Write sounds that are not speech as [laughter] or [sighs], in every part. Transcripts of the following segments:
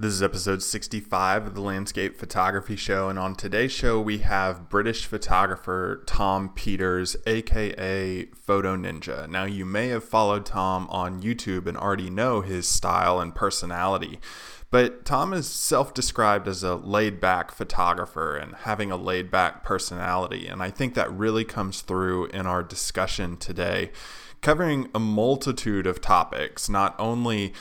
This is episode 65 of the Landscape Photography Show, and on today's show, we have British photographer Tom Peters, aka Photo Ninja. Now, you may have followed Tom on YouTube and already know his style and personality, but Tom is self described as a laid back photographer and having a laid back personality, and I think that really comes through in our discussion today, covering a multitude of topics, not only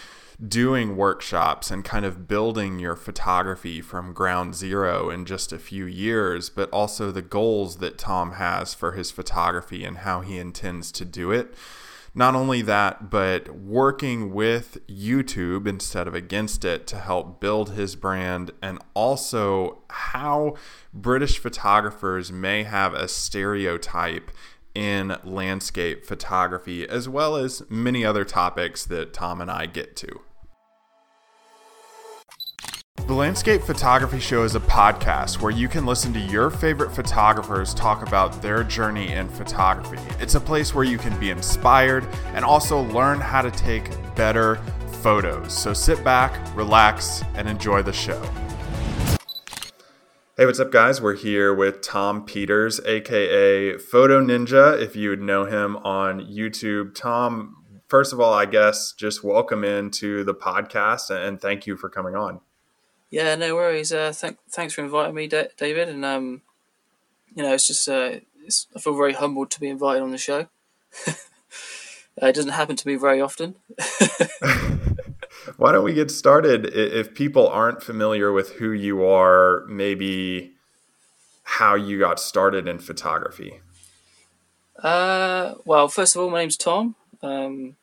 doing workshops and kind of building your photography from ground zero in just a few years, but also the goals that Tom has for his photography and how he intends to do it. Not only that, but working with YouTube instead of against it to help build his brand, and also how British photographers may have a stereotype in landscape photography, as well as many other topics that Tom and I get to. The Landscape Photography Show is a podcast where you can listen to your favorite photographers talk about their journey in photography. It's a place where you can be inspired and also learn how to take better photos. So sit back, relax, and enjoy the show. Hey, what's up, guys? We're here with Tom Peters, aka Photo Ninja, if you would know him on YouTube. Tom, first of all, I guess just welcome into the podcast and thank you for coming on. Yeah, no worries. Uh, th- thanks for inviting me, David. And um, you know, it's just uh, it's, I feel very humbled to be invited on the show. [laughs] uh, it doesn't happen to me very often. [laughs] Why don't we get started? If people aren't familiar with who you are, maybe how you got started in photography. Uh, well, first of all, my name's Tom. Um,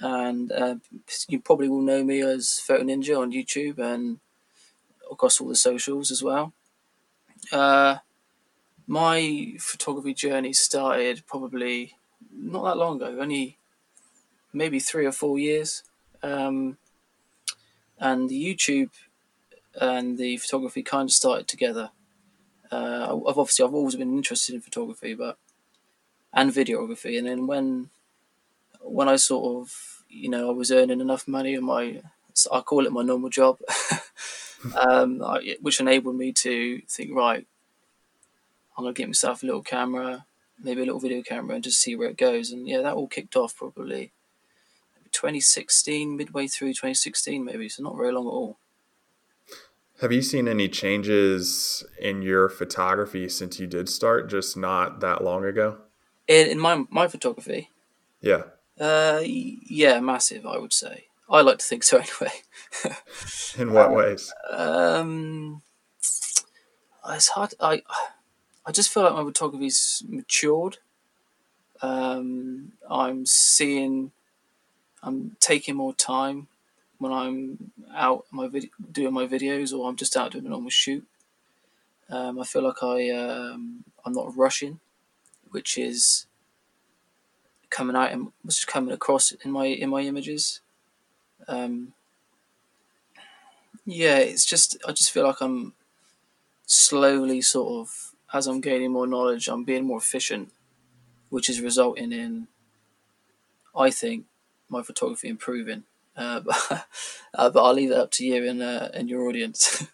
and uh, you probably will know me as Photo Ninja on YouTube and across all the socials as well. Uh, my photography journey started probably not that long ago, only maybe three or four years. Um, and the YouTube and the photography kind of started together. Uh, I've obviously I've always been interested in photography, but and videography. And then when when I sort of you know I was earning enough money in my I call it my normal job, [laughs] um, which enabled me to think, right, I'm gonna get myself a little camera, maybe a little video camera, and just see where it goes. And yeah, that all kicked off probably 2016, midway through 2016, maybe. So not very long at all. Have you seen any changes in your photography since you did start, just not that long ago? In, in my my photography. Yeah. Uh, yeah, massive. I would say. I like to think so [laughs] anyway. In what ways? Um, it's hard. I I just feel like my photography's matured. Um, I'm seeing, I'm taking more time when I'm out my vid- doing my videos or I'm just out doing a normal shoot. Um, I feel like I um, I'm not rushing, which is coming out and which is coming across in my in my images. Um, yeah, it's just I just feel like I'm slowly sort of as I'm gaining more knowledge, I'm being more efficient, which is resulting in, I think, my photography improving. Uh, [laughs] but, uh, but I'll leave it up to you and uh, and your audience.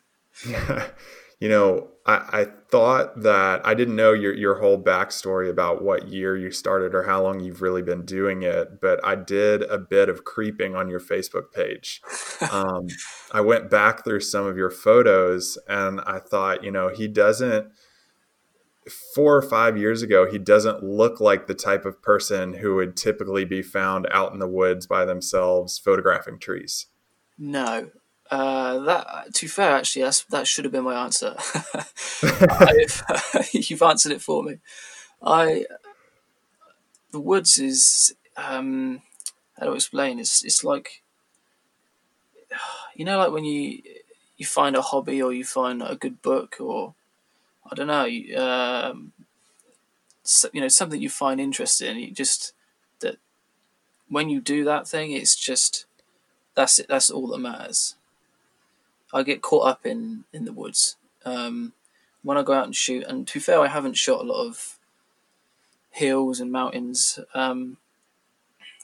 [laughs] [laughs] you know, I, I thought that I didn't know your your whole backstory about what year you started or how long you've really been doing it, but I did a bit of creeping on your Facebook page. Um, I went back through some of your photos and I thought, you know, he doesn't. Four or five years ago, he doesn't look like the type of person who would typically be found out in the woods by themselves photographing trees. No, uh, that to fair, actually, that's, that should have been my answer. [laughs] [laughs] [laughs] you've answered it for me. I the woods is um, how do I explain? It's it's like [sighs] you know, like when you you find a hobby or you find a good book or I don't know, um, so, you know, something you find interesting. You just that when you do that thing, it's just that's it. That's all that matters. I get caught up in in the woods um, when I go out and shoot. And to be fair, I haven't shot a lot of hills and mountains, um,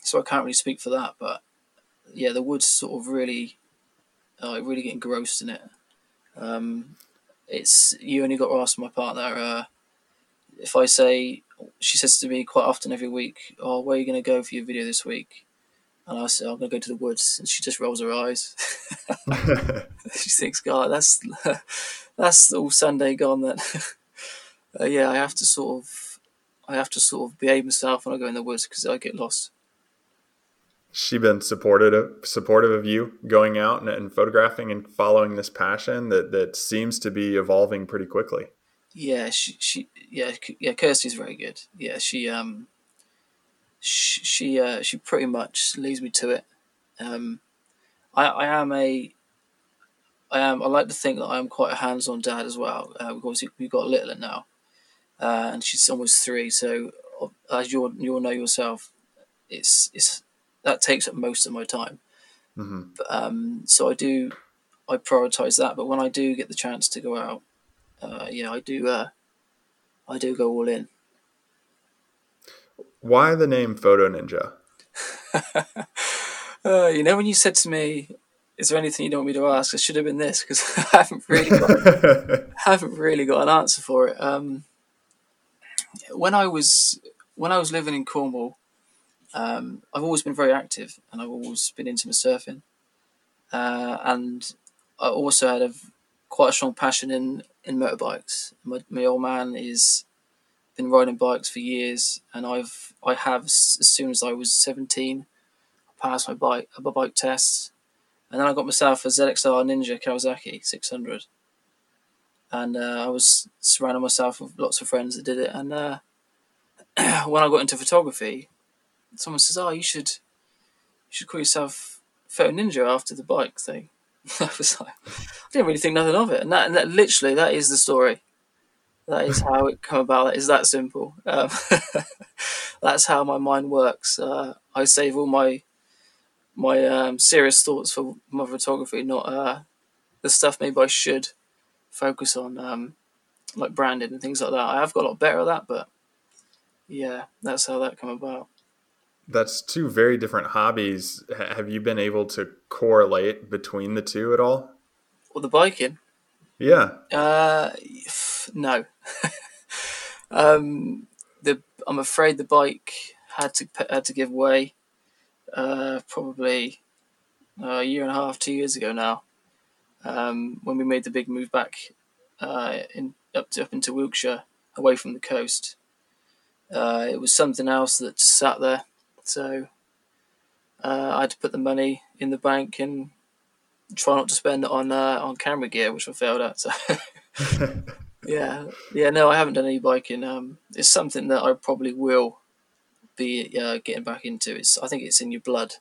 so I can't really speak for that. But yeah, the woods sort of really I really get engrossed in it. Um, it's you only got to ask my partner. Uh, if I say, she says to me quite often every week, "Oh, where are you going to go for your video this week?" And I said, "I'm going to go to the woods," and she just rolls her eyes. [laughs] [laughs] she thinks, "God, that's that's all Sunday gone." Then, [laughs] uh, yeah, I have to sort of, I have to sort of behave myself when I go in the woods because I get lost she been supportive of, supportive of you going out and, and, photographing and following this passion that that seems to be evolving pretty quickly. Yeah, she, she yeah yeah Kirsty's very good. Yeah, she um she she, uh, she pretty much leads me to it. Um, I I am a I am I like to think that I am quite a hands-on dad as well. Uh, because we've got a little now, uh, and she's almost three. So as you you'll know yourself, it's it's that takes up most of my time. Mm-hmm. But, um, so I do, I prioritize that. But when I do get the chance to go out, uh, yeah, I do, uh, I do go all in. Why the name Photo Ninja? [laughs] uh, you know, when you said to me, "Is there anything you don't want me to ask?" It should have been this because [laughs] I haven't really got, [laughs] haven't really got an answer for it. Um, when I was when I was living in Cornwall, um, I've always been very active and I've always been into my surfing. Uh, and I also had a quite a strong passion in, in motorbikes. My, my old man is been riding bikes for years, and I've I have as soon as I was seventeen, I passed my bike my bike tests, and then I got myself a ZXR Ninja Kawasaki six hundred, and uh, I was surrounding myself with lots of friends that did it. And uh, [clears throat] when I got into photography, someone says, "Oh, you should, you should call yourself Photo Ninja after the bike thing." [laughs] I was like, I didn't really think nothing of it, and that, and that literally that is the story. That is how it come about. Is that simple. Um, [laughs] that's how my mind works. Uh, I save all my my um, serious thoughts for my photography, not uh, the stuff maybe I should focus on, um, like branding and things like that. I have got a lot better at that, but yeah, that's how that come about that's two very different hobbies. have you been able to correlate between the two at all? Well, the biking. Yeah. Uh, no. [laughs] um, the I'm afraid the bike had to had to give way. Uh, probably a year and a half, two years ago now, um, when we made the big move back uh, in up to, up into Wiltshire, away from the coast. Uh, it was something else that sat there so uh, I had to put the money in the bank and try not to spend it on uh, on camera gear, which I failed at. So [laughs] [laughs] yeah, yeah, no, I haven't done any biking. Um, it's something that I probably will be uh, getting back into. It's I think it's in your blood.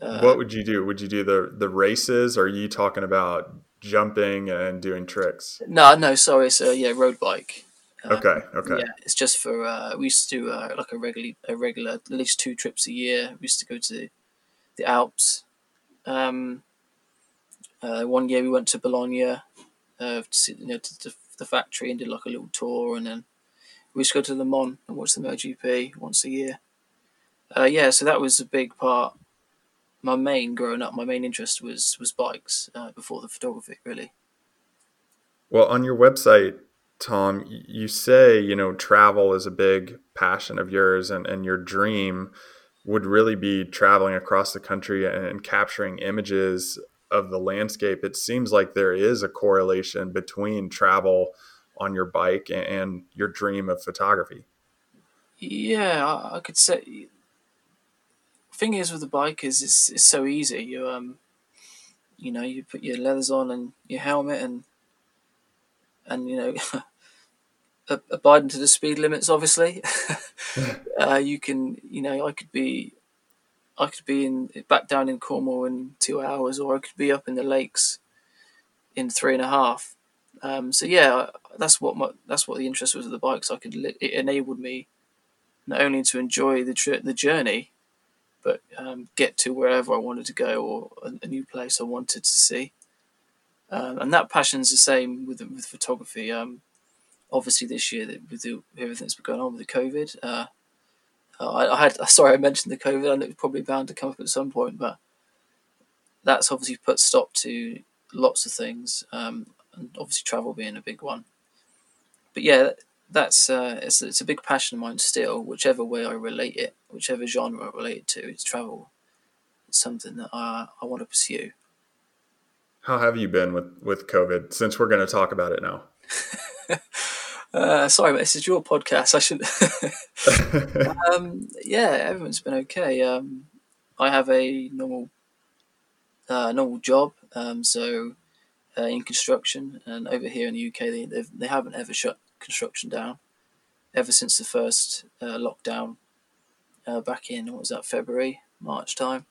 Uh, what would you do? Would you do the the races? Or are you talking about jumping and doing tricks? No, no, sorry. So yeah, road bike. Um, okay. Okay. Yeah, it's just for uh, we used to do uh, like a regular, a regular, at least two trips a year. We used to go to the, the Alps. Um, uh, one year we went to Bologna, uh, to see, you know, to, to the factory and did like a little tour, and then we used to go to Le Mans and watch the MotoGP once a year. Uh, yeah, so that was a big part. My main growing up, my main interest was was bikes uh, before the photography, really. Well, on your website, Tom, you say, you know, travel is a big passion of yours and, and your dream would really be traveling across the country and, and capturing images of the landscape. It seems like there is a correlation between travel on your bike and, your dream of photography. Yeah, I, could say. The thing is with the bike is it's, it's so easy. You um, you know, you put your leathers on and your helmet and and you know [laughs] abiding to the speed limits obviously [laughs] [laughs] uh, you can you know i could be i could be in back down in cornwall in two hours or i could be up in the lakes in three and a half. Um, so yeah that's what my that's what the interest was of the bikes. I could it enabled me not only to enjoy the the journey but um, get to wherever i wanted to go or a, a new place i wanted to see. Um, and that passion's the same with with photography. Um, obviously, this year with the, everything that's been going on with the COVID, uh, I, I, had sorry I mentioned the COVID. and it was probably bound to come up at some point, but that's obviously put stop to lots of things, um, and obviously travel being a big one. But yeah, that's uh, it's, it's a big passion of mine still. Whichever way I relate it, whichever genre I relate it to, it's travel. It's something that I, I want to pursue. How have you been with with COVID? Since we're going to talk about it now. [laughs] uh, sorry, but this is your podcast. I should. [laughs] um, yeah, everyone's been okay. Um, I have a normal uh, normal job, um, so uh, in construction, and over here in the UK, they they haven't ever shut construction down ever since the first uh, lockdown uh, back in what was that February March time.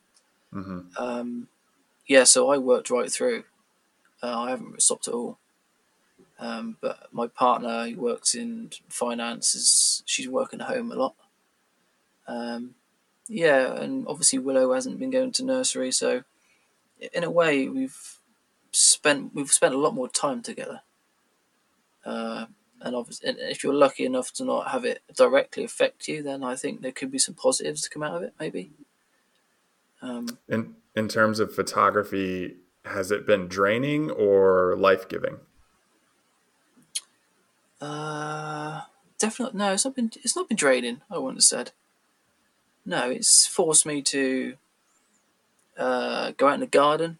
Mm-hmm. Um, yeah, so I worked right through. Uh, I haven't stopped at all. Um, but my partner, who works in finance, she's working at home a lot. Um, yeah, and obviously Willow hasn't been going to nursery, so in a way we've spent we've spent a lot more time together. Uh, and obviously, if you're lucky enough to not have it directly affect you, then I think there could be some positives to come out of it, maybe. Um, in in terms of photography, has it been draining or life giving? Uh, definitely no. It's not been. It's not been draining. I wouldn't have said. No, it's forced me to uh, go out in the garden,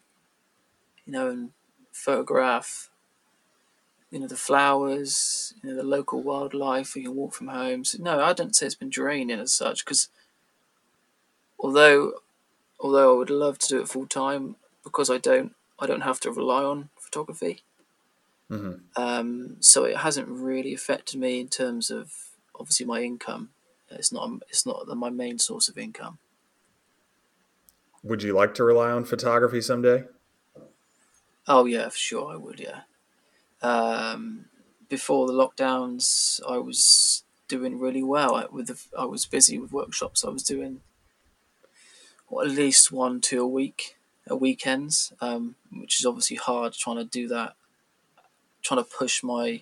you know, and photograph, you know, the flowers, you know, the local wildlife. You can walk from home. So no, I don't say it's been draining as such because although although I would love to do it full time because I don't I don't have to rely on photography. Mm-hmm. Um, so it hasn't really affected me in terms of obviously my income. It's not it's not my main source of income. Would you like to rely on photography someday? Oh yeah, for sure I would. Yeah. Um, before the lockdowns, I was doing really well. With the, I was busy with workshops. I was doing well, at least one, two a week at weekends, um, which is obviously hard trying to do that. Trying to push my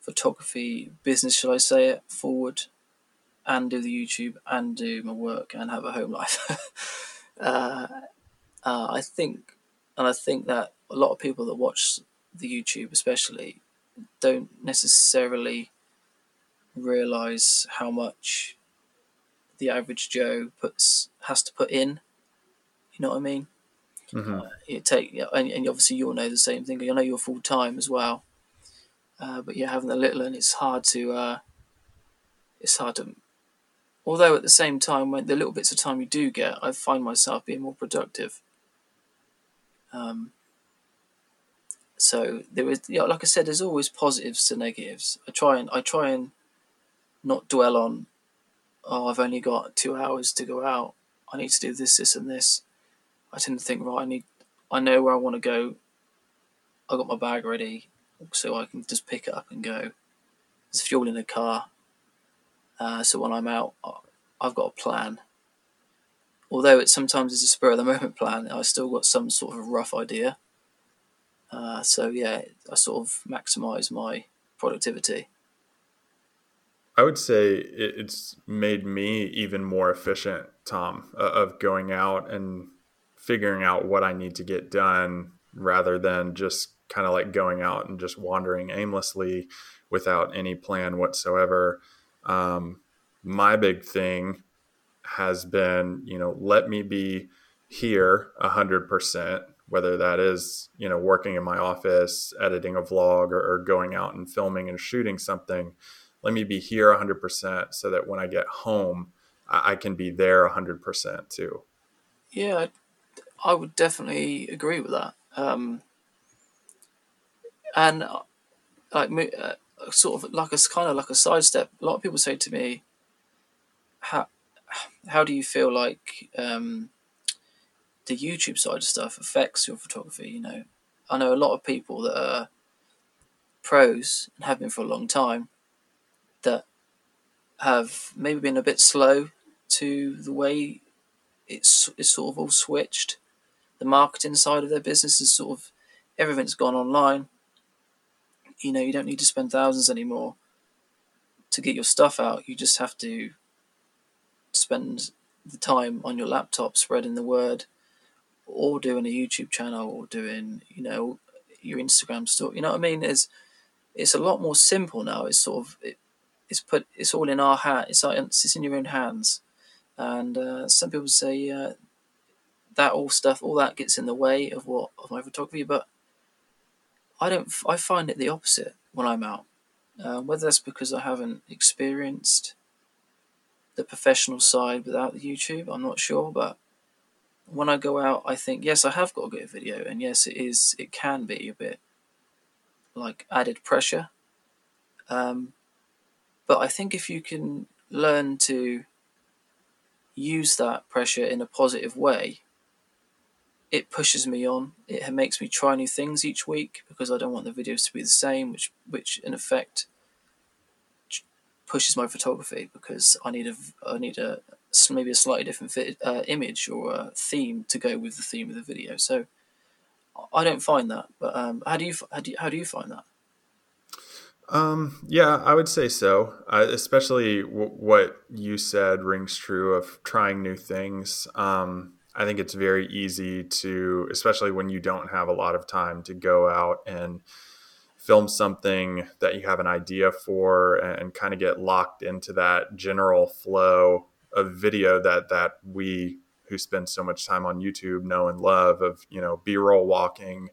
photography business, should I say it, forward, and do the YouTube and do my work and have a home life. [laughs] uh, uh, I think, and I think that a lot of people that watch the YouTube, especially, don't necessarily realize how much the average Joe puts has to put in. You know what I mean? Mm-hmm. Uh, take, and, and obviously you'll know the same thing. I know you're full time as well, uh, but you're having the little, and it's hard to. Uh, it's hard to Although at the same time, when the little bits of time you do get, I find myself being more productive. Um, so there is, you know, like I said, there's always positives to negatives. I try and I try and not dwell on, oh, I've only got two hours to go out. I need to do this, this, and this. I tend to think, right, I need, I know where I want to go. I got my bag ready, so I can just pick it up and go. There's fuel in the car. Uh, so when I'm out, I've got a plan. Although it sometimes is a spur of the [laughs] moment plan, I still got some sort of rough idea. Uh, so yeah, I sort of maximise my productivity. I would say it's made me even more efficient, Tom, of going out and figuring out what I need to get done rather than just kind of like going out and just wandering aimlessly without any plan whatsoever. Um, my big thing has been, you know, let me be here a hundred percent, whether that is, you know, working in my office, editing a vlog or, or going out and filming and shooting something. Let me be here a hundred percent so that when I get home, I, I can be there a hundred percent too. Yeah, I would definitely agree with that. Um, and uh, like uh, sort of like a kind of like a sidestep. A lot of people say to me, "How how do you feel like um, the YouTube side of stuff affects your photography?" You know, I know a lot of people that are pros and have been for a long time that have maybe been a bit slow to the way it's it's sort of all switched. The marketing side of their business is sort of everything's gone online you know you don't need to spend thousands anymore to get your stuff out. You just have to spend the time on your laptop spreading the word or doing a YouTube channel or doing you know your Instagram store. You know what I mean? It's it's a lot more simple now. It's sort of it, it's put it's all in our hat. It's like it's in your own hands. And uh, some people say uh, that all stuff, all that gets in the way of what of my photography. But I don't. I find it the opposite when I'm out. Uh, whether that's because I haven't experienced the professional side without YouTube, I'm not sure. But when I go out, I think yes, I have got a good video, and yes, it is. It can be a bit like added pressure. Um, but I think if you can learn to use that pressure in a positive way, it pushes me on. It makes me try new things each week because I don't want the videos to be the same, which which in effect pushes my photography because I need a I need a maybe a slightly different fit, uh, image or a theme to go with the theme of the video. So I don't find that. But um, how do you how do you, how do you find that? Um, yeah, I would say so. Uh, especially w- what you said rings true of trying new things. Um, I think it's very easy to, especially when you don't have a lot of time to go out and film something that you have an idea for and, kind of get locked into that general flow of video that that we who spend so much time on YouTube know and love of, you know, B-roll walking,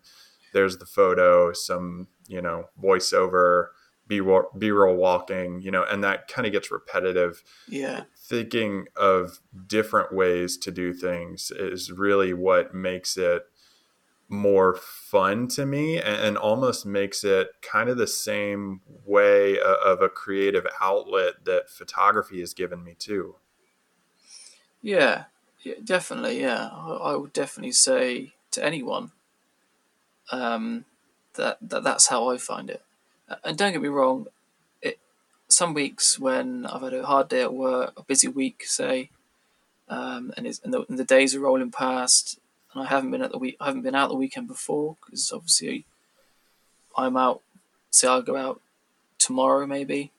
there's the photo, some, you know, voiceover, B-roll, B-roll walking, you know, and that kind of gets repetitive. Yeah. Thinking of different ways to do things is really what makes it more fun to me and, and almost makes it kind of the same way of a creative outlet that photography has given me too. Yeah, yeah definitely. Yeah, I, I would definitely say to anyone um, that, that that's how I find it and don't get me wrong, some weeks when I've had a hard day at work, a busy week, say, um, and, and the, and, the, days are rolling past, and I haven't been at the week, I haven't been out the weekend before because obviously I'm out. Say I'll go out tomorrow maybe,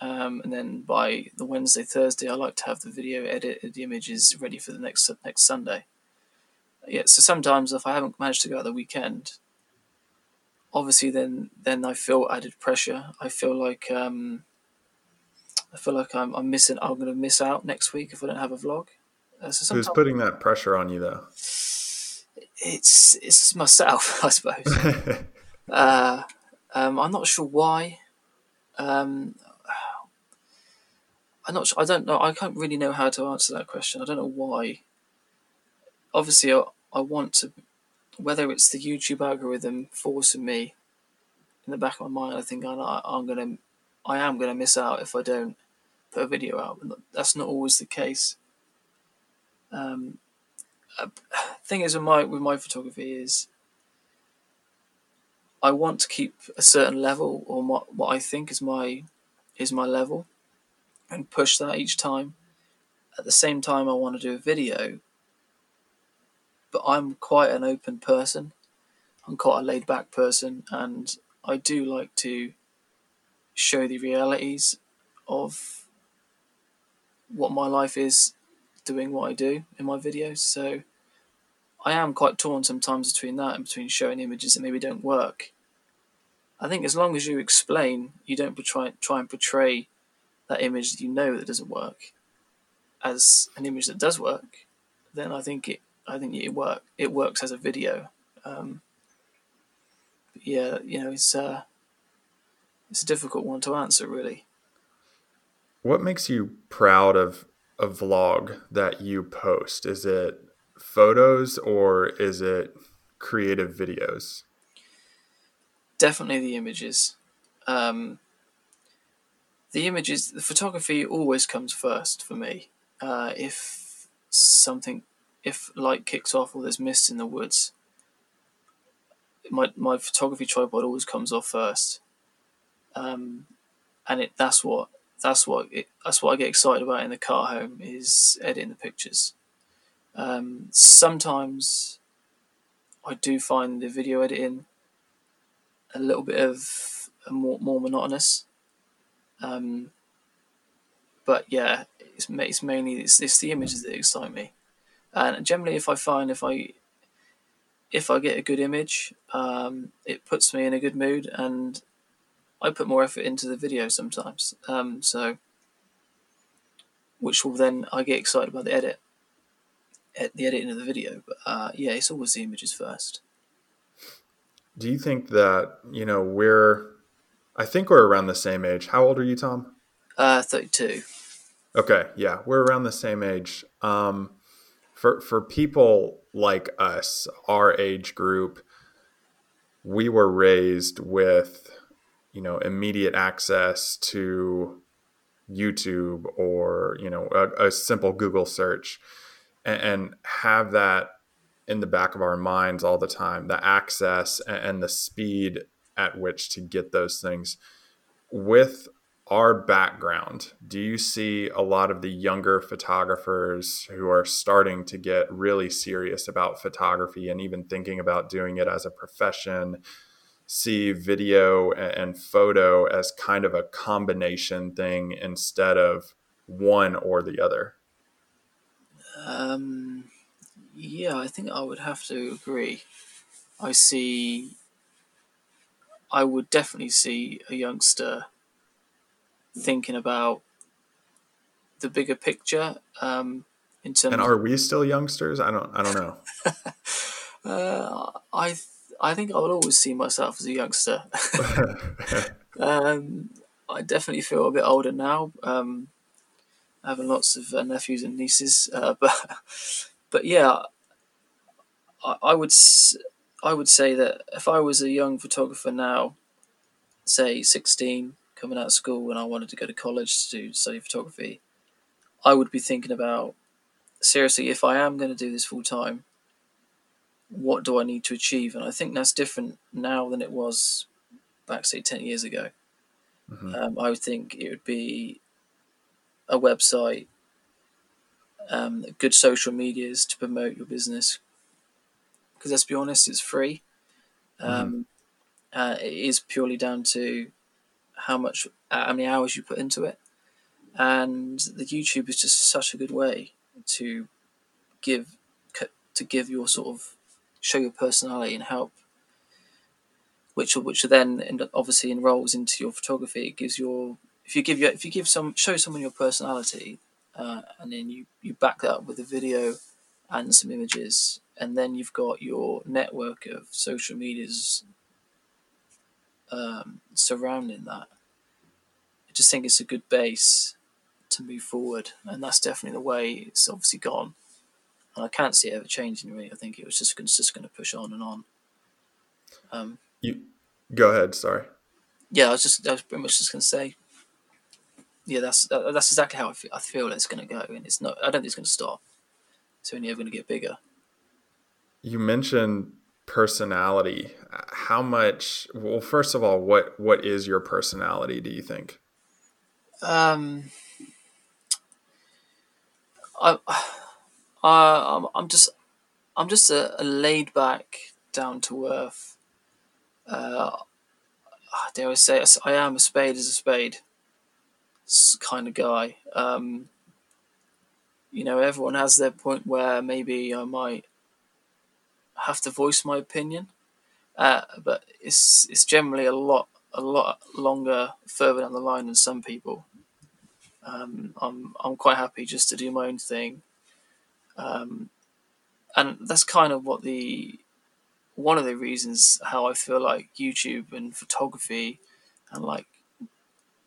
um, and then by the Wednesday, Thursday, I like to have the video edited, the images ready for the next next Sunday. Yeah, so sometimes if I haven't managed to go out the weekend, obviously then then I feel added pressure. I feel like um, I feel like I'm, I'm missing. I'm going to miss out next week if I don't have a vlog. Uh, so Who's putting that pressure on you though? It's it's myself, [laughs] I suppose. [laughs] uh, um, I'm not sure why. Um, I'm not. Sure, I don't know. I can't really know how to answer that question. I don't know why. Obviously, I, I want to whether it's the YouTube algorithm forcing me in the back of my mind, I think I, I'm gonna, I am gonna miss out if I don't put a video out. But that's not always the case. Um, uh, [sighs] thing is with my with my photography is I want to keep a certain level or my, what I think is my is my level and push that each time. At the same time, I want to do a video but I'm quite an open person. I'm quite a laid back person, and I do like to show the realities of what my life is doing what I do in my videos. So I am quite torn sometimes between that and between showing images that maybe don't work. I think as long as you explain, you don't try, try and portray that image that you know that doesn't work as an image that does work, then I think it I think it work it works as a video. Um, yeah, you know, it's uh, it's a difficult one to answer, really. What makes you proud of a vlog that you post? Is it photos or is it creative videos? Definitely the images. Um, the images, the photography always comes first for me. Uh, if something if light kicks off or there's mist in the woods, my my photography tripod always comes off first, um, and it that's what that's what it, that's what I get excited about in the car home is editing the pictures. Um, sometimes I do find the video editing a little bit of more more monotonous. Um, but yeah, it's, it's mainly it's, it's the images that excite me. And generally, if I find if I if I get a good image, um, it puts me in a good mood, and I put more effort into the video sometimes. Um, so, which will then I get excited about the edit, at the editing of the video. But uh, yeah, it's always the images first. Do you think that you know we're? I think we're around the same age. How old are you, Tom? Uh, thirty-two. Okay, yeah, we're around the same age. Um, for for people like us, our age group, we were raised with, you know, immediate access to YouTube or you know a, a simple Google search, and, and, have that in the back of our minds all the time. The access and, and the speed at which to get those things with our background, do you see a lot of the younger photographers who are starting to get really serious about photography and even thinking about doing it as a profession? See video and photo as kind of a combination thing instead of one or the other? Um, yeah, I think I would have to agree. I see, I would definitely see a youngster thinking about the bigger picture um, in terms. And are we still youngsters? I don't. I don't know. [laughs] uh, I I think I will always see myself as a youngster. [laughs] um, I definitely feel a bit older now. Um, having lots of uh, nephews and nieces, uh, [laughs] but but yeah, I, I would I would say that if I was a young photographer now, say sixteen, coming out of school and I wanted to go to college to study photography, I would be thinking about seriously, if I am going to do this full time, what do I need to achieve? And I think that's different now than it was back, say, 10 years ago. Mm-hmm. Um, I would think it would be a website, um, good social medias to promote your business. Because let's be honest, it's free. Mm-hmm. Um, uh, it is purely down to how much uh, how many hours you put into it and the youtube is just such a good way to give to give your sort of show your personality and help which which then obviously enrolls into your photography it gives your if you give your if you give some show someone your personality uh, and then you you back that up with a video and some images and then you've got your network of social medias um, surrounding that. I just think it's a good base to move forward, and that's definitely the way it's obviously gone. And I can't see it ever changing. Really, I think it was just it's just going to push on and on. Um, you go ahead. Sorry. Yeah, I was just I was pretty much just going to say. Yeah, that's that's exactly how I feel, I feel it's going to go, and it's not. I don't think it's going to stop. It's only ever going to get bigger. You mentioned personality how much well first of all what what is your personality do you think um i I, I'm, I'm just i'm just a, a laid back down to earth uh dare i say i am a spade is a spade kind of guy um you know everyone has their point where maybe i might have to voice my opinion, uh, but it's it's generally a lot a lot longer further down the line than some people. Um, I'm I'm quite happy just to do my own thing, um, and that's kind of what the one of the reasons how I feel like YouTube and photography and like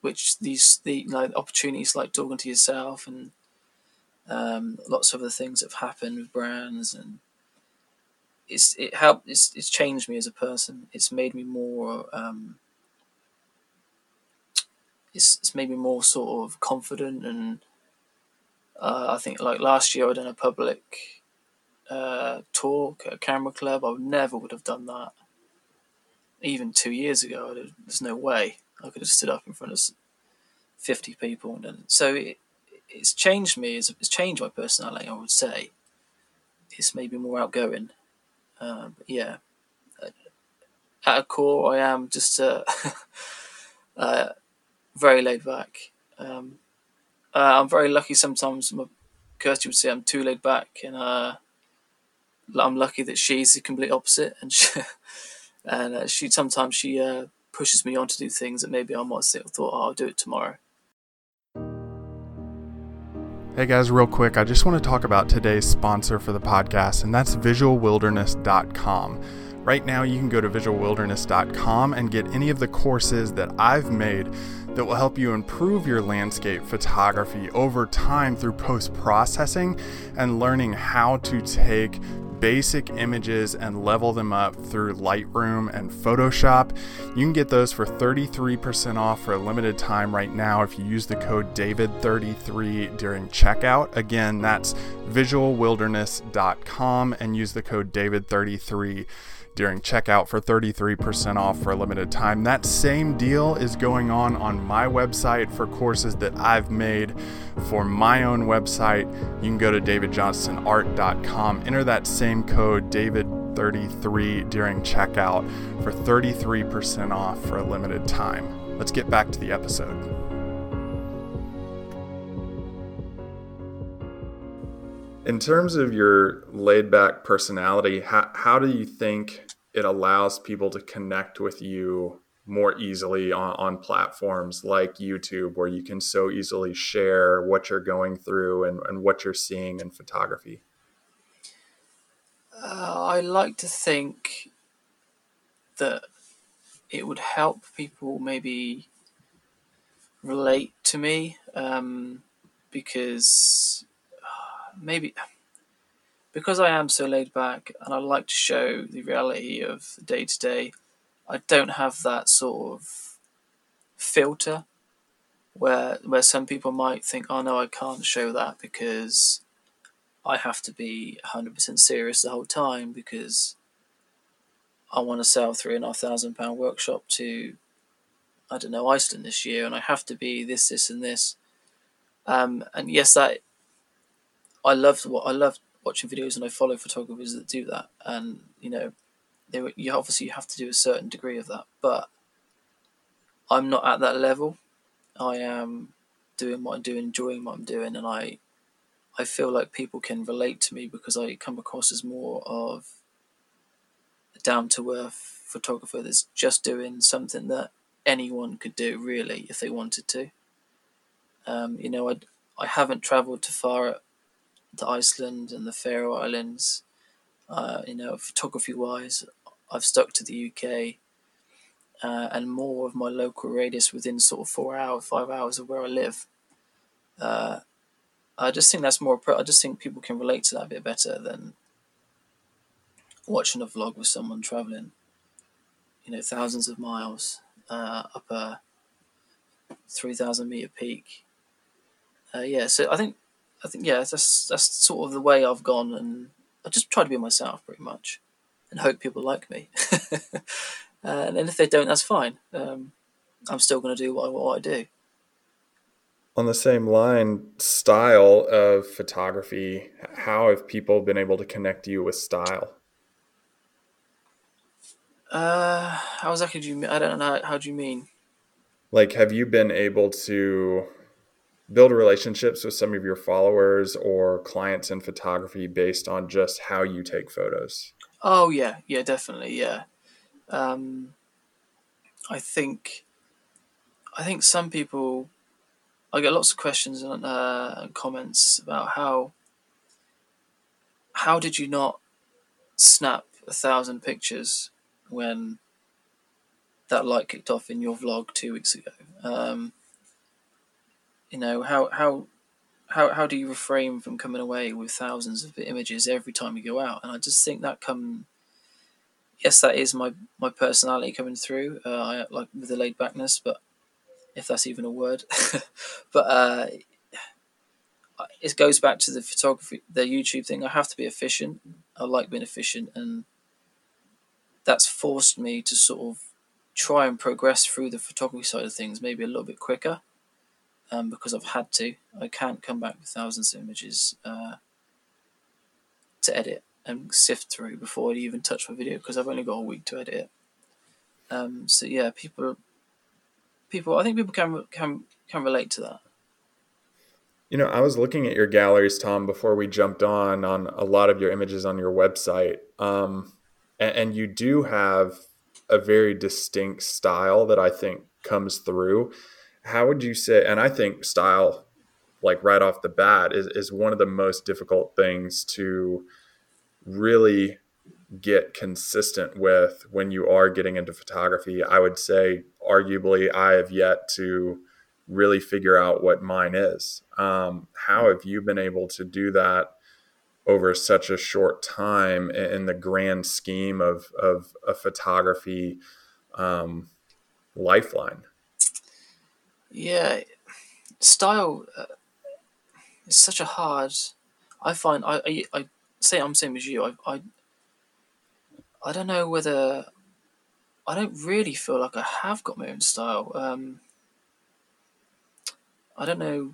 which these the like opportunities like talking to yourself and um, lots of other things that have happened with brands and it's it helped it's it's changed me as a person. It's made me more um, it's it's made me more sort of confident and uh, I think like last year I done a public uh, talk at a camera club. I never would have done that. Even two years ago, there's no way I could have stood up in front of fifty people and. So it, it's changed me. It's, it's changed my personality. I would say it's made me more outgoing um, yeah, at a core, I am just uh, [laughs] uh, very laid back. Um, uh, I'm very lucky sometimes. My, Kirsty would say I'm too laid back, and uh, I'm lucky that she's the complete opposite, and she, [laughs] and uh, she sometimes she uh, pushes me on to do things that maybe I might have thought oh, I'll do it tomorrow. Hey guys, real quick, I just want to talk about today's sponsor for the podcast, and that's visualwilderness.com. Right now, you can go to visualwilderness.com and get any of the courses that I've made that will help you improve your landscape photography over time through post processing and learning how to take basic images and level them up through Lightroom and Photoshop. You can get those for 33% off for a limited time right now if you use the code DAVID33 during checkout. Again, that's visualwilderness.com and use the code DAVID33 during checkout for 33% off for a limited time. That same deal is going on on my website for courses that I've made for my own website. You can go to davidjohnstonart.com, enter that same code, David33, during checkout for 33% off for a limited time. Let's get back to the episode. In terms of your laid back personality, how, how do you think it allows people to connect with you more easily on, on platforms like YouTube, where you can so easily share what you're going through and, and what you're seeing in photography? Uh, I like to think that it would help people maybe relate to me um, because maybe because I am so laid back and I like to show the reality of day to day, I don't have that sort of filter where where some people might think, oh no, I can't show that because I have to be 100% serious the whole time because I want to sell three and a half thousand pound workshop to I don't know Iceland this year, and I have to be this, this, and this. Um, and yes, that I love what I loved watching videos, and I follow photographers that do that. And you know, they you obviously you have to do a certain degree of that, but I'm not at that level. I am doing what I'm doing, enjoying what I'm doing, and I I feel like people can relate to me because I come across as more of a down to earth photographer that's just doing something that anyone could do really if they wanted to. Um, you know, I I haven't travelled too far to Iceland and the Faroe Islands. Uh, you know, photography wise, I've stuck to the UK uh, and more of my local radius within sort of four hours, five hours of where I live. Uh, I just think that's more. I just think people can relate to that a bit better than watching a vlog with someone traveling, you know, thousands of miles uh, up a three thousand meter peak. Uh, yeah, so I think I think yeah, that's that's sort of the way I've gone, and I just try to be myself pretty much, and hope people like me. [laughs] uh, and if they don't, that's fine. Um, I'm still going to do what I, what I do. On the same line, style of photography. How have people been able to connect you with style? Uh, how exactly do you? I don't know. How, how do you mean? Like, have you been able to build relationships with some of your followers or clients in photography based on just how you take photos? Oh yeah, yeah, definitely, yeah. Um, I think, I think some people, I get lots of questions and, uh, comments about how, how did you not snap a thousand pictures when that light kicked off in your vlog two weeks ago? Um, you know how how how how do you refrain from coming away with thousands of images every time you go out? And I just think that come yes, that is my my personality coming through. Uh, I like with the laid backness, but if that's even a word, [laughs] but uh, it goes back to the photography, the YouTube thing. I have to be efficient. I like being efficient, and that's forced me to sort of try and progress through the photography side of things, maybe a little bit quicker um, because I've had to. I can't come back with thousands of images uh, to edit and sift through before I even touch my video because I've only got a week to edit it. Um, so yeah, people, people, I think people can can can relate to that. You know, I was looking at your galleries, Tom, before we jumped on on a lot of your images on your website, um, and, and you do have a very distinct style that I think comes through. How would you say? And I think style, like right off the bat, is is one of the most difficult things to really get consistent with when you are getting into photography. I would say, arguably, I have yet to really figure out what mine is. Um, how have you been able to do that over such a short time in the grand scheme of, of a photography um, lifeline? Yeah, style uh, is such a hard. I find I, I, I say I'm same as you. I, I I don't know whether I don't really feel like I have got my own style. Um, I don't know.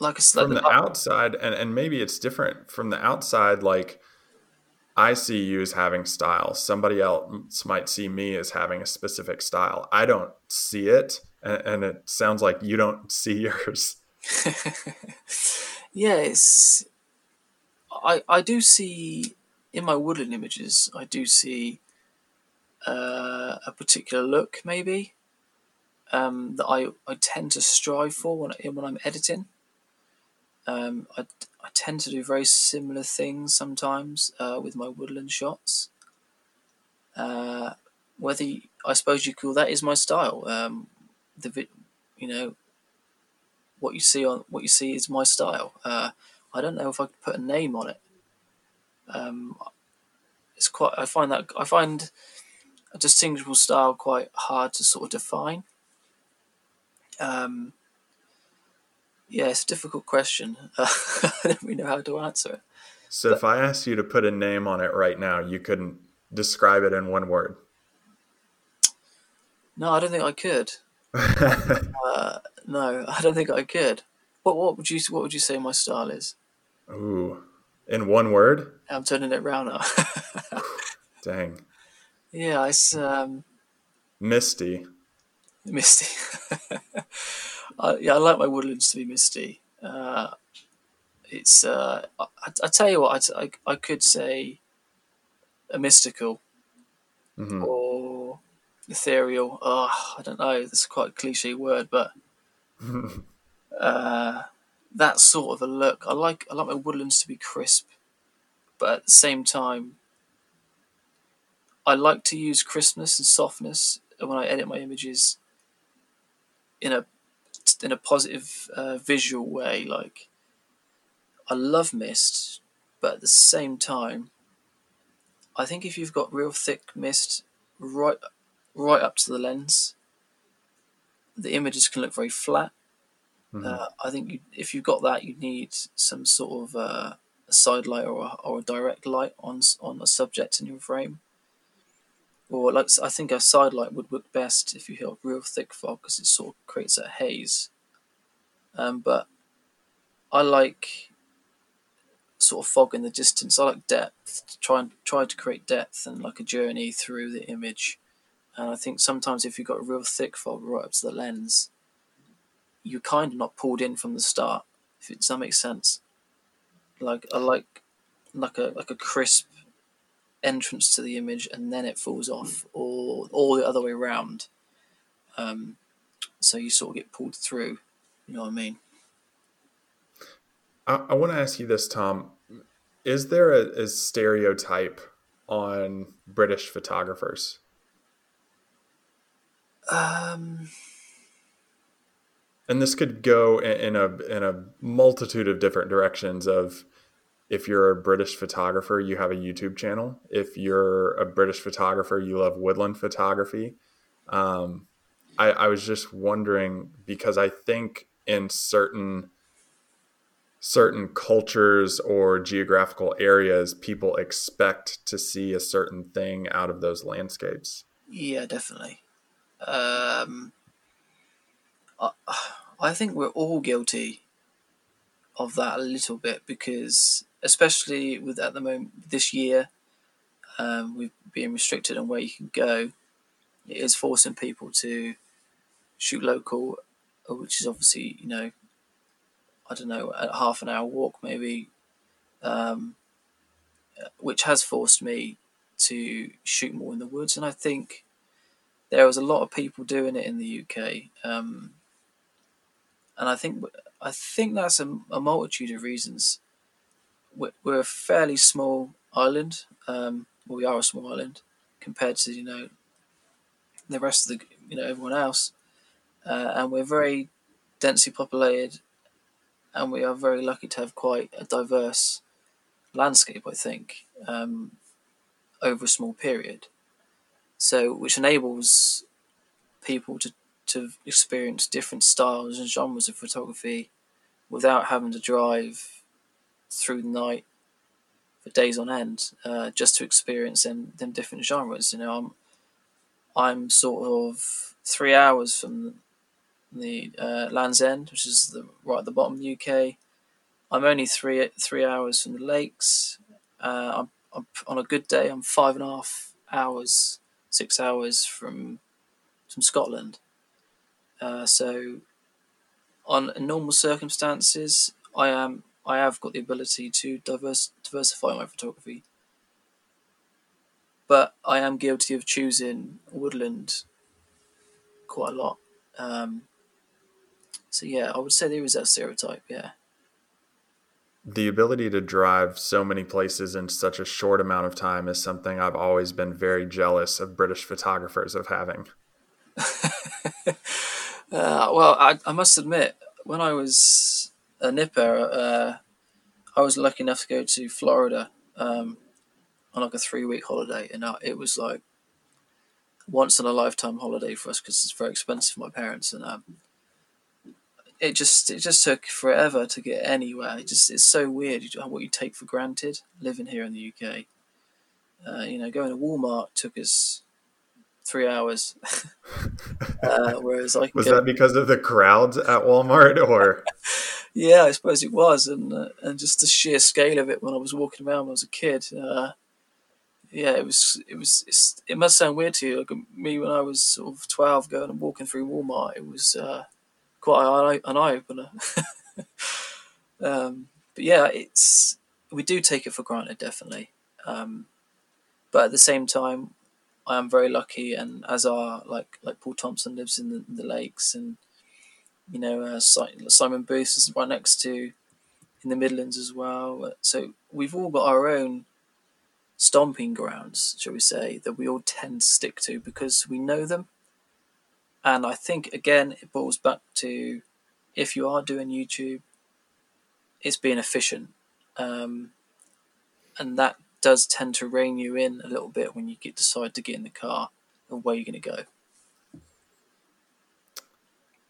Like, a, from the, the outside, and, and maybe it's different from the outside. Like I see you as having style. Somebody else might see me as having a specific style. I don't see it, and, and it sounds like you don't see [laughs] yours. [laughs] yeah, it's. I I do see in my woodland images. I do see uh, a particular look, maybe um, that I, I tend to strive for when, when I'm editing. Um, I, I tend to do very similar things sometimes uh, with my woodland shots. Uh, whether you, I suppose you call that is my style. Um, the you know what you see on what you see is my style. Uh, I don't know if I could put a name on it. Um, it's quite. I find that I find a distinguishable style quite hard to sort of define. Um, yeah, it's a difficult question. Uh, [laughs] I don't really know how to answer it. So, but, if I asked you to put a name on it right now, you couldn't describe it in one word. No, I don't think I could. Uh, no, I don't think I could. What what would you what would you say my style is? Ooh, in one word? I'm turning it around now. [laughs] Dang. Yeah, it's um, misty. Misty. [laughs] I, yeah, I like my woodlands to be misty. Uh, it's uh, I, I, tell you what, I, I, I could say a mystical mm-hmm. or ethereal. Oh, I don't know. That's quite a cliche word, but [laughs] uh, that sort of a look. I like I like my woodlands to be crisp, but at the same time, I like to use crispness and softness when I edit my images in a in a positive uh, visual way. Like I love mist, but at the same time, I think if you've got real thick mist right right up to the lens, the images can look very flat. Mm-hmm. Uh, I think you, if you've got that, you need some sort of uh, a side light or a, or a direct light on on a subject in your frame or like I think a side light would work best if you have real thick fog because it sort of creates a haze. Um, but I like sort of fog in the distance. I like depth. Try and try to create depth and like a journey through the image. And I think sometimes if you've got a real thick fog right up to the lens, you're kind of not pulled in from the start. If it, does that make sense? Like I like like a like a crisp entrance to the image and then it falls off, or or the other way around. Um, so you sort of get pulled through. You know what I mean? I, I want to ask you this, Tom. Is there a, a stereotype on British photographers? Um, and this could go in, a in a multitude of different directions. Of if you're a British photographer, you have a YouTube channel. If you're a British photographer, you love woodland photography. Um, I, I was just wondering because I think in certain certain cultures or geographical areas, people expect to see a certain thing out of those landscapes. Yeah, definitely. Um, I, I think we're all guilty of that a little bit because especially with at the moment this year, um, we've been restricted on where you can go. It is forcing people to shoot local, which is obviously you know I don't know, a half an hour walk maybe, um, which has forced me to shoot more in the woods. And I think there was a lot of people doing it in the UK, um, and I think I think that's a, a multitude of reasons. We're, we're, a fairly small island. Um, well, we are a small island compared to you know the rest of the you know everyone else, uh, and we're very densely populated, and we are very lucky to have quite a diverse landscape. I think um, over a small period so which enables people to to experience different styles and genres of photography without having to drive through the night for days on end uh, just to experience them, them different genres. You know, I'm I'm sort of three hours from the uh, Land's End, which is the right at the bottom of the UK. I'm only three three hours from the lakes. Uh, I'm, I'm on a good day. I'm five and a half hours six hours from from Scotland. Uh, so, on normal circumstances, I am I have got the ability to diverse, diversify my photography, but I am guilty of choosing woodland quite a lot. Um, so yeah, I would say there is that stereotype. Yeah the ability to drive so many places in such a short amount of time is something I've always been very jealous of British photographers of having. [laughs] uh, well, I, I, must admit, when I was a nipper, uh, I was lucky enough to go to Florida um, on like a three week holiday, and it was like once in a lifetime holiday for us because it's very expensive for my parents, and um, it just it just took forever to get anywhere. It just it's so weird what you take for granted living here in the UK. Uh, you know, going to Walmart took us three hours, [laughs] uh, whereas I was go... that because of the crowds at Walmart, or [laughs] yeah, I suppose it was, and uh, and just the sheer scale of it when I was walking around when I was a kid. Uh, yeah, it was it was it must sound weird to you, like me when I was sort of twelve, going and walking through Walmart. It was uh, quite an eye opener. [laughs] um, but yeah, it's we do take it for granted, definitely. Um, but at the same time, I am very lucky, and as are like like Paul Thompson lives in the, in the lakes, and you know uh, Simon Booth is right next to in the Midlands as well. So we've all got our own stomping grounds, shall we say, that we all tend to stick to because we know them and I think again it boils back to if you are doing YouTube, it's being efficient, um, and that does tend to rein you in a little bit when you get decide to get in the car and where you're going to go.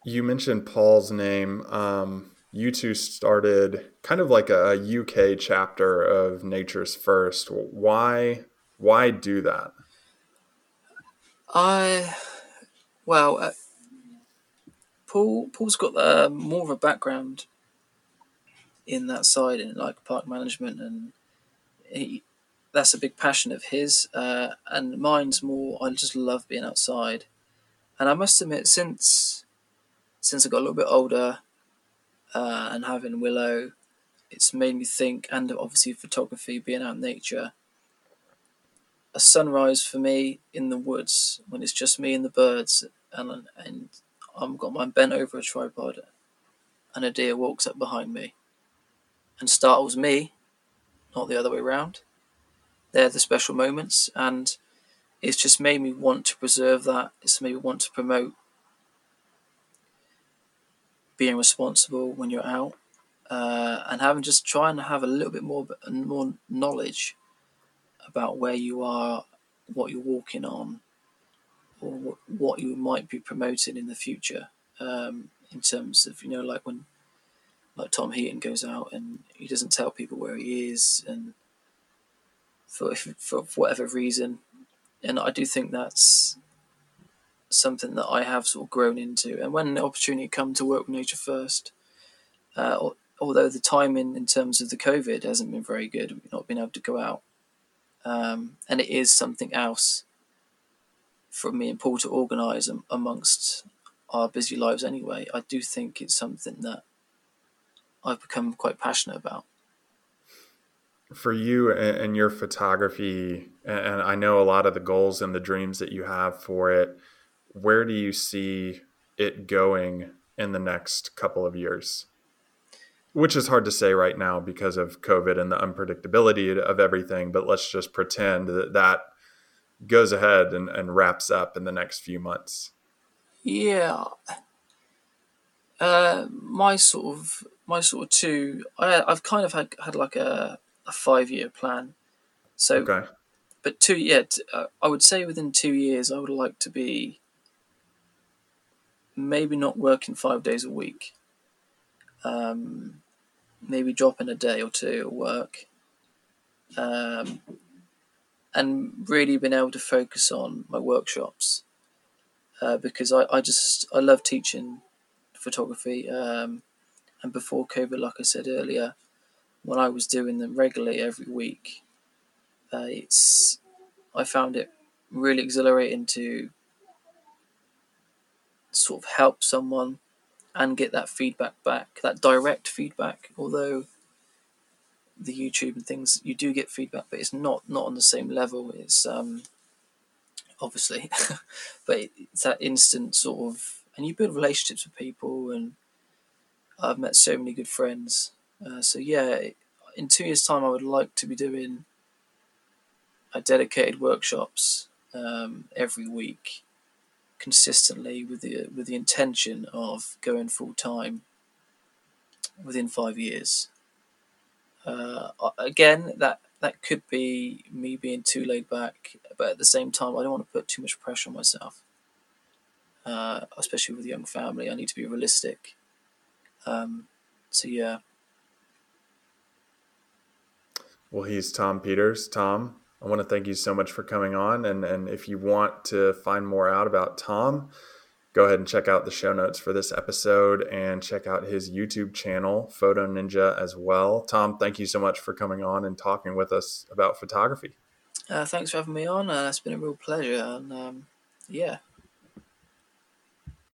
You mentioned Paul's name. Um, you two started kind of like a UK chapter of Nature's First. Why? Why do that? I well, uh, Paul Paul's got uh, more of a background in that side in like park management, and he that's a big passion of his. Uh, and mine's more. I just love being outside, and I must admit, since since I got a little bit older, uh, and having Willow, it's made me think, and obviously photography, being out in nature a sunrise for me in the woods when it's just me and the birds, and and I've got my bent over a tripod, and a deer walks up behind me, and startles me, not the other way around. They're the special moments, and it's just made me want to preserve that. It's made me want to promote being responsible when you're out, uh, and having just trying to have a little bit more more knowledge about where you are, what you're walking on, or what you might be promoting in the future. Um, in terms of you know, like when like Tom Heaton goes out and he doesn't tell people where he is, and for for whatever reason, and I do think that's something that I have sort of grown into. And when the opportunity come to work with Nature First, uh, although the timing in terms of the COVID hasn't been very good, not been able to go out um, and it is something else for me and Paul to organise amongst our busy lives anyway. I do think it's something that I've become quite passionate about. For you and your photography, and I know a lot of the goals and the dreams that you have for it, where do you see it going in the next couple of years? Which is hard to say right now because of COVID and the unpredictability of everything, but let's just pretend that that goes ahead and, and wraps up in the next few months. Yeah. Uh, my sort of my sort of two. I I've kind of had had like a a five year plan. So, okay. but two yeah, uh, I would say within two years I would like to be maybe not working five days a week. Um, maybe drop in a day or two at work. Um, and really been able to focus on my workshops uh, because I, I just I love teaching photography um, and before COVID like I said earlier when I was doing them regularly every week uh, it's I found it really exhilarating to sort of help someone and get that feedback back that direct feedback although the YouTube and things, you do get feedback, but it's not not on the same level. It's um, obviously, [laughs] but it's that instant sort of, and you build relationships with people, and I've met so many good friends. Uh, so yeah, in two years' time, I would like to be doing a dedicated workshops um, every week, consistently with the with the intention of going full time within five years. Uh, again, that that could be me being too laid back, but at the same time, I don't want to put too much pressure on myself. Uh, especially with a young family, I need to be realistic. Um, so yeah. Well, he's Tom Peters. Tom, I want to thank you so much for coming on, and and if you want to find more out about Tom go ahead and check out the show notes for this episode and check out his YouTube channel, Photo Ninja, as well. Tom, thank you so much for coming on and talking with us about photography. Uh, thanks for having me on. Uh, it's been a real pleasure. And um, yeah,